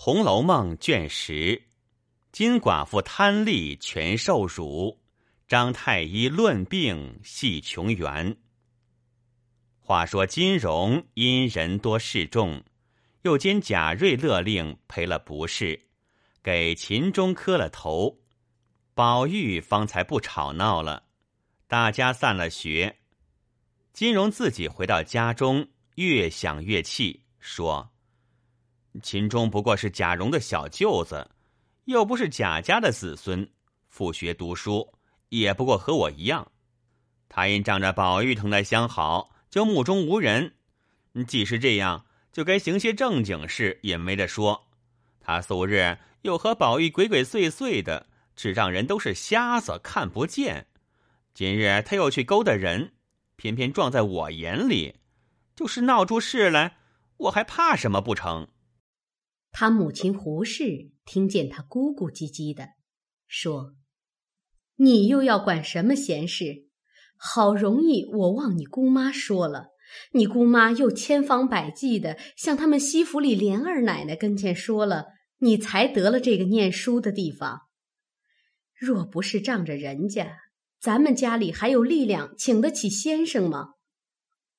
红楼梦》卷十，金寡妇贪利全受辱，张太医论病系穷源。话说金荣因人多势众，又兼贾瑞勒令赔了不是，给秦钟磕了头，宝玉方才不吵闹了。大家散了学，金荣自己回到家中，越想越气，说。秦钟不过是贾蓉的小舅子，又不是贾家的子孙，复学读书也不过和我一样。他因仗着宝玉疼他相好，就目中无人。既是这样，就该行些正经事，也没得说。他素日又和宝玉鬼鬼祟祟的，只让人都是瞎子看不见。今日他又去勾搭人，偏偏撞在我眼里，就是闹出事来，我还怕什么不成？他母亲胡氏听见他咕咕唧唧的，说：“你又要管什么闲事？好容易我望你姑妈说了，你姑妈又千方百计的向他们西府里莲二奶奶跟前说了，你才得了这个念书的地方。若不是仗着人家，咱们家里还有力量请得起先生吗？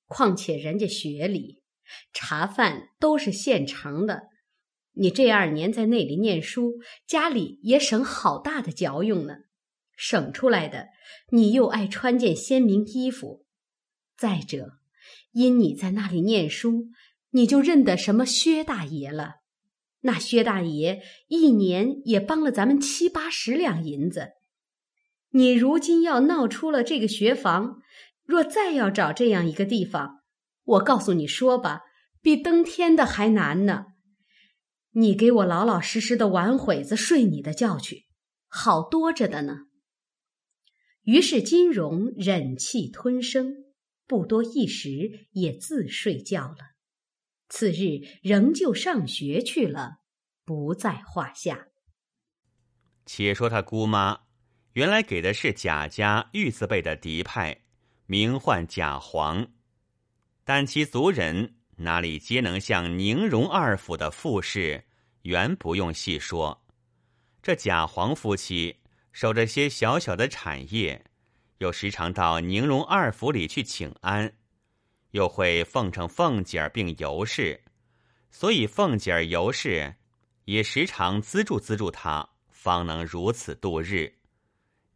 况且人家学里茶饭都是现成的。”你这二年在那里念书，家里也省好大的嚼用呢。省出来的，你又爱穿件鲜明衣服。再者，因你在那里念书，你就认得什么薛大爷了。那薛大爷一年也帮了咱们七八十两银子。你如今要闹出了这个学房，若再要找这样一个地方，我告诉你说吧，比登天的还难呢。你给我老老实实的玩会子睡你的觉去，好多着的呢。于是金荣忍气吞声，不多一时也自睡觉了。次日仍旧上学去了，不在话下。且说他姑妈原来给的是贾家玉字辈的嫡派，名唤贾黄，但其族人。哪里皆能像宁荣二府的富士，原不用细说。这贾黄夫妻守着些小小的产业，又时常到宁荣二府里去请安，又会奉承凤姐儿并尤氏，所以凤姐儿、尤氏也时常资助资助他，方能如此度日。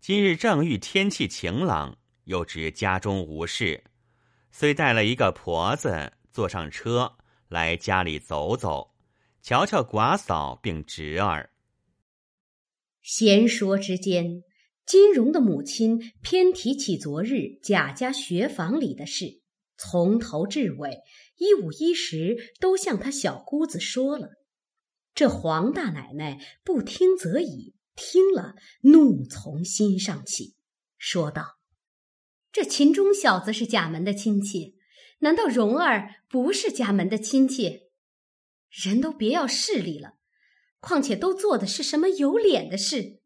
今日正遇天气晴朗，又知家中无事，虽带了一个婆子。坐上车来家里走走，瞧瞧寡嫂并侄儿。闲说之间，金荣的母亲偏提起昨日贾家学房里的事，从头至尾一五一十都向他小姑子说了。这黄大奶奶不听则已，听了怒从心上起，说道：“这秦钟小子是贾门的亲戚。”难道蓉儿不是贾门的亲戚？人都别要势力了，况且都做的是什么有脸的事？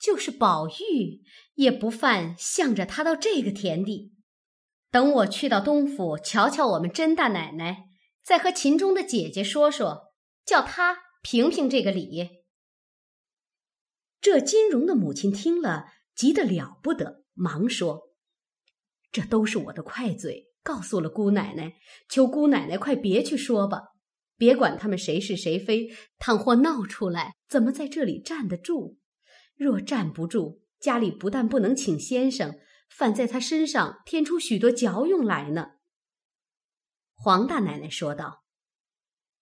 就是宝玉也不犯向着他到这个田地。等我去到东府瞧瞧我们甄大奶奶，再和秦钟的姐姐说说，叫他评评这个理。这金荣的母亲听了，急得了不得，忙说：“这都是我的快嘴。”告诉了姑奶奶，求姑奶奶快别去说吧，别管他们谁是谁非，倘或闹出来，怎么在这里站得住？若站不住，家里不但不能请先生，反在他身上添出许多嚼用来呢。黄大奶奶说道：“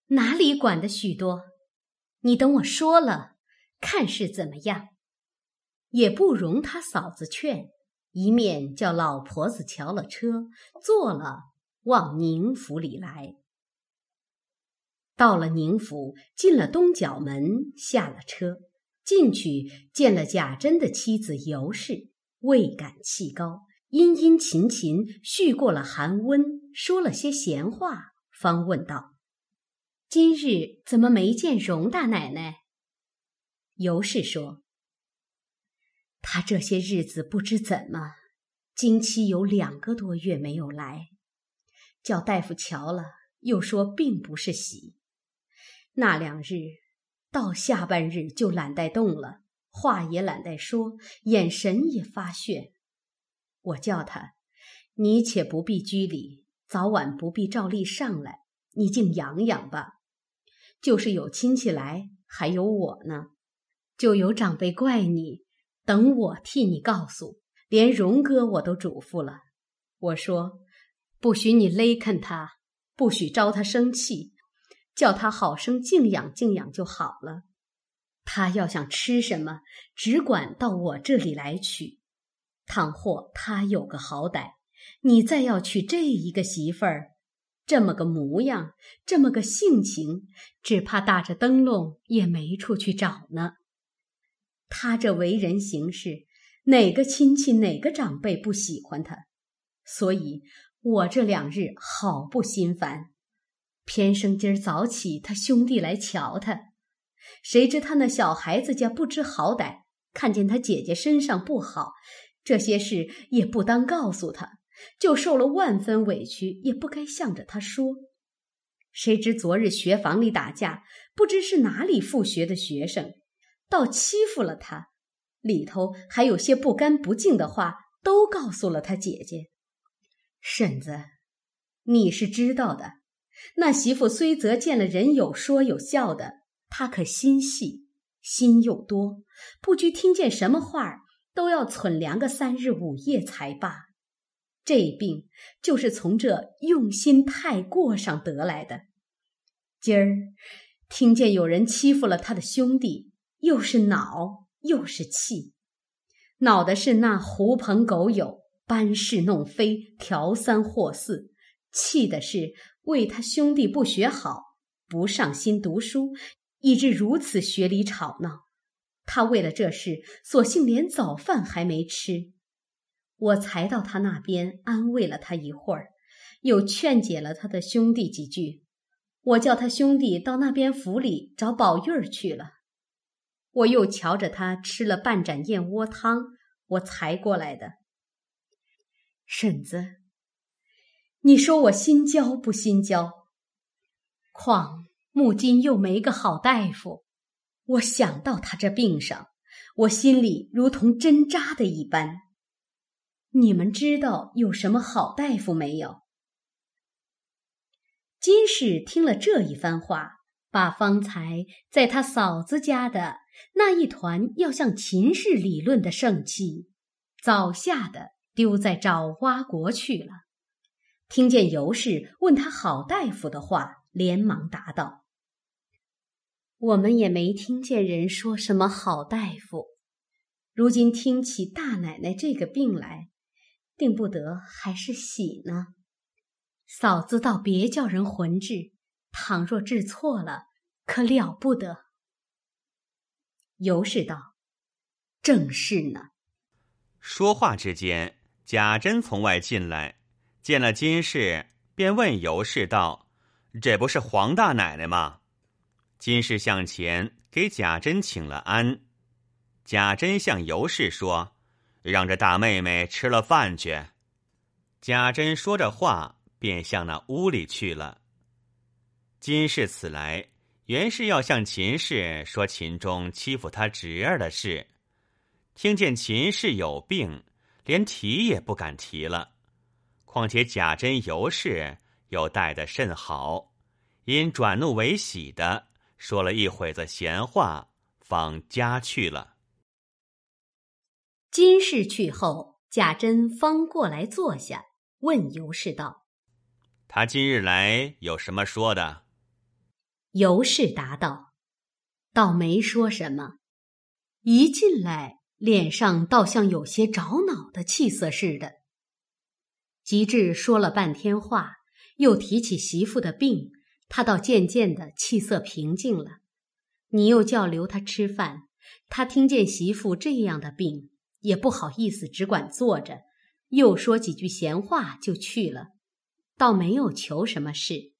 哪里管得许多？你等我说了，看是怎么样，也不容他嫂子劝。”一面叫老婆子瞧了车，坐了往宁府里来。到了宁府，进了东角门，下了车，进去见了贾珍的妻子尤氏，未敢气高，殷殷勤勤叙过了寒温，说了些闲话，方问道：“今日怎么没见荣大奶奶？”尤氏说。他这些日子不知怎么，经期有两个多月没有来，叫大夫瞧了，又说并不是喜。那两日，到下半日就懒得动了，话也懒得说，眼神也发眩。我叫他：“你且不必拘礼，早晚不必照例上来，你静养养吧。就是有亲戚来，还有我呢，就有长辈怪你，等我替你告诉。连荣哥我都嘱咐了，我说不许你勒看他，不许招他生气。”叫他好生静养静养就好了。他要想吃什么，只管到我这里来取。倘或他有个好歹，你再要娶这一个媳妇儿，这么个模样，这么个性情，只怕打着灯笼也没处去找呢。他这为人行事，哪个亲戚哪个长辈不喜欢他？所以我这两日好不心烦。偏生今儿早起，他兄弟来瞧他，谁知他那小孩子家不知好歹，看见他姐姐身上不好，这些事也不当告诉他，就受了万分委屈，也不该向着他说。谁知昨日学房里打架，不知是哪里复学的学生，倒欺负了他，里头还有些不干不净的话，都告诉了他姐姐。婶子，你是知道的。那媳妇虽则见了人有说有笑的，她可心细，心又多，不拘听见什么话都要存量个三日五夜才罢。这病就是从这用心太过上得来的。今儿听见有人欺负了他的兄弟，又是恼又是气，恼的是那狐朋狗友搬事弄非，调三或四；气的是。为他兄弟不学好，不上心读书，以致如此学里吵闹。他为了这事，索性连早饭还没吃。我才到他那边安慰了他一会儿，又劝解了他的兄弟几句。我叫他兄弟到那边府里找宝玉儿去了。我又瞧着他吃了半盏燕窝汤，我才过来的。婶子。你说我心焦不心焦？况木金又没个好大夫，我想到他这病上，我心里如同针扎的一般。你们知道有什么好大夫没有？金氏听了这一番话，把方才在他嫂子家的那一团要向秦氏理论的盛气，早吓得丢在爪哇国去了。听见尤氏问他好大夫的话，连忙答道：“我们也没听见人说什么好大夫。如今听起大奶奶这个病来，定不得还是喜呢。嫂子倒别叫人混治，倘若治错了，可了不得。”尤氏道：“正是呢。”说话之间，贾珍从外进来。见了金氏，便问尤氏道：“这不是黄大奶奶吗？”金氏向前给贾珍请了安。贾珍向尤氏说：“让这大妹妹吃了饭去。”贾珍说着话，便向那屋里去了。金氏此来，原是要向秦氏说秦钟欺负他侄儿的事，听见秦氏有病，连提也不敢提了。况且贾珍尤氏又待得甚好，因转怒为喜的说了一会子闲话，方家去了。金氏去后，贾珍方过来坐下，问尤氏道：“他今日来有什么说的？”尤氏答道：“倒没说什么，一进来脸上倒像有些着恼的气色似的。”吉志说了半天话，又提起媳妇的病，他倒渐渐的气色平静了。你又叫留他吃饭，他听见媳妇这样的病，也不好意思，只管坐着，又说几句闲话就去了，倒没有求什么事。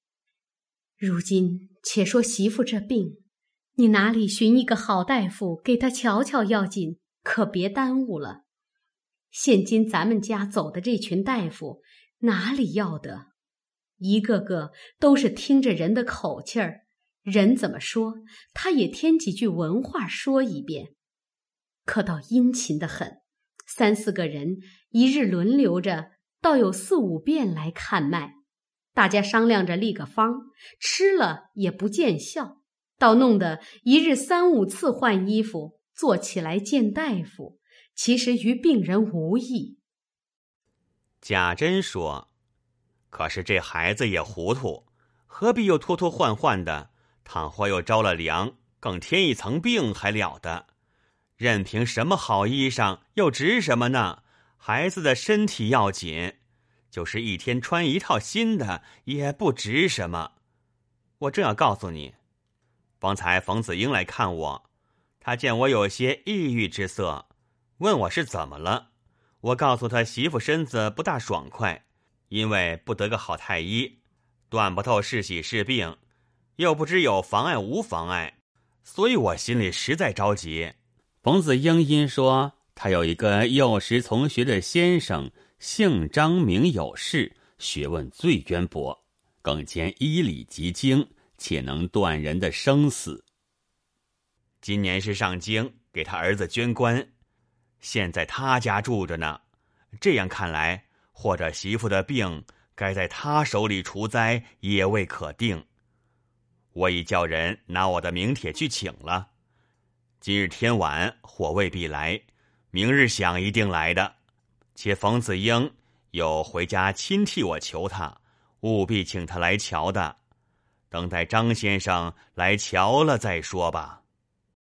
如今且说媳妇这病，你哪里寻一个好大夫给他瞧瞧要紧，可别耽误了。现今咱们家走的这群大夫，哪里要得？一个个都是听着人的口气儿，人怎么说，他也添几句文话说一遍。可倒殷勤的很，三四个人一日轮流着，倒有四五遍来看脉。大家商量着立个方，吃了也不见效，倒弄得一日三五次换衣服，坐起来见大夫，其实与病人无异。贾珍说：“可是这孩子也糊涂，何必又拖拖换换的？倘或又着了凉，更添一层病还了得？任凭什么好衣裳，又值什么呢？孩子的身体要紧。”就是一天穿一套新的也不值什么。我正要告诉你，方才冯子英来看我，他见我有些抑郁之色，问我是怎么了。我告诉他媳妇身子不大爽快，因为不得个好太医，断不透是喜是病，又不知有妨碍无妨碍，所以我心里实在着急。冯子英因说他有一个幼时从学的先生。姓张名有事，学问最渊博，更兼医理极精，且能断人的生死。今年是上京给他儿子捐官，现在他家住着呢。这样看来，或者媳妇的病该在他手里除灾，也未可定。我已叫人拿我的名帖去请了，今日天晚火未必来，明日想一定来的。且冯子英有回家亲替我求他，务必请他来瞧的。等待张先生来瞧了再说吧。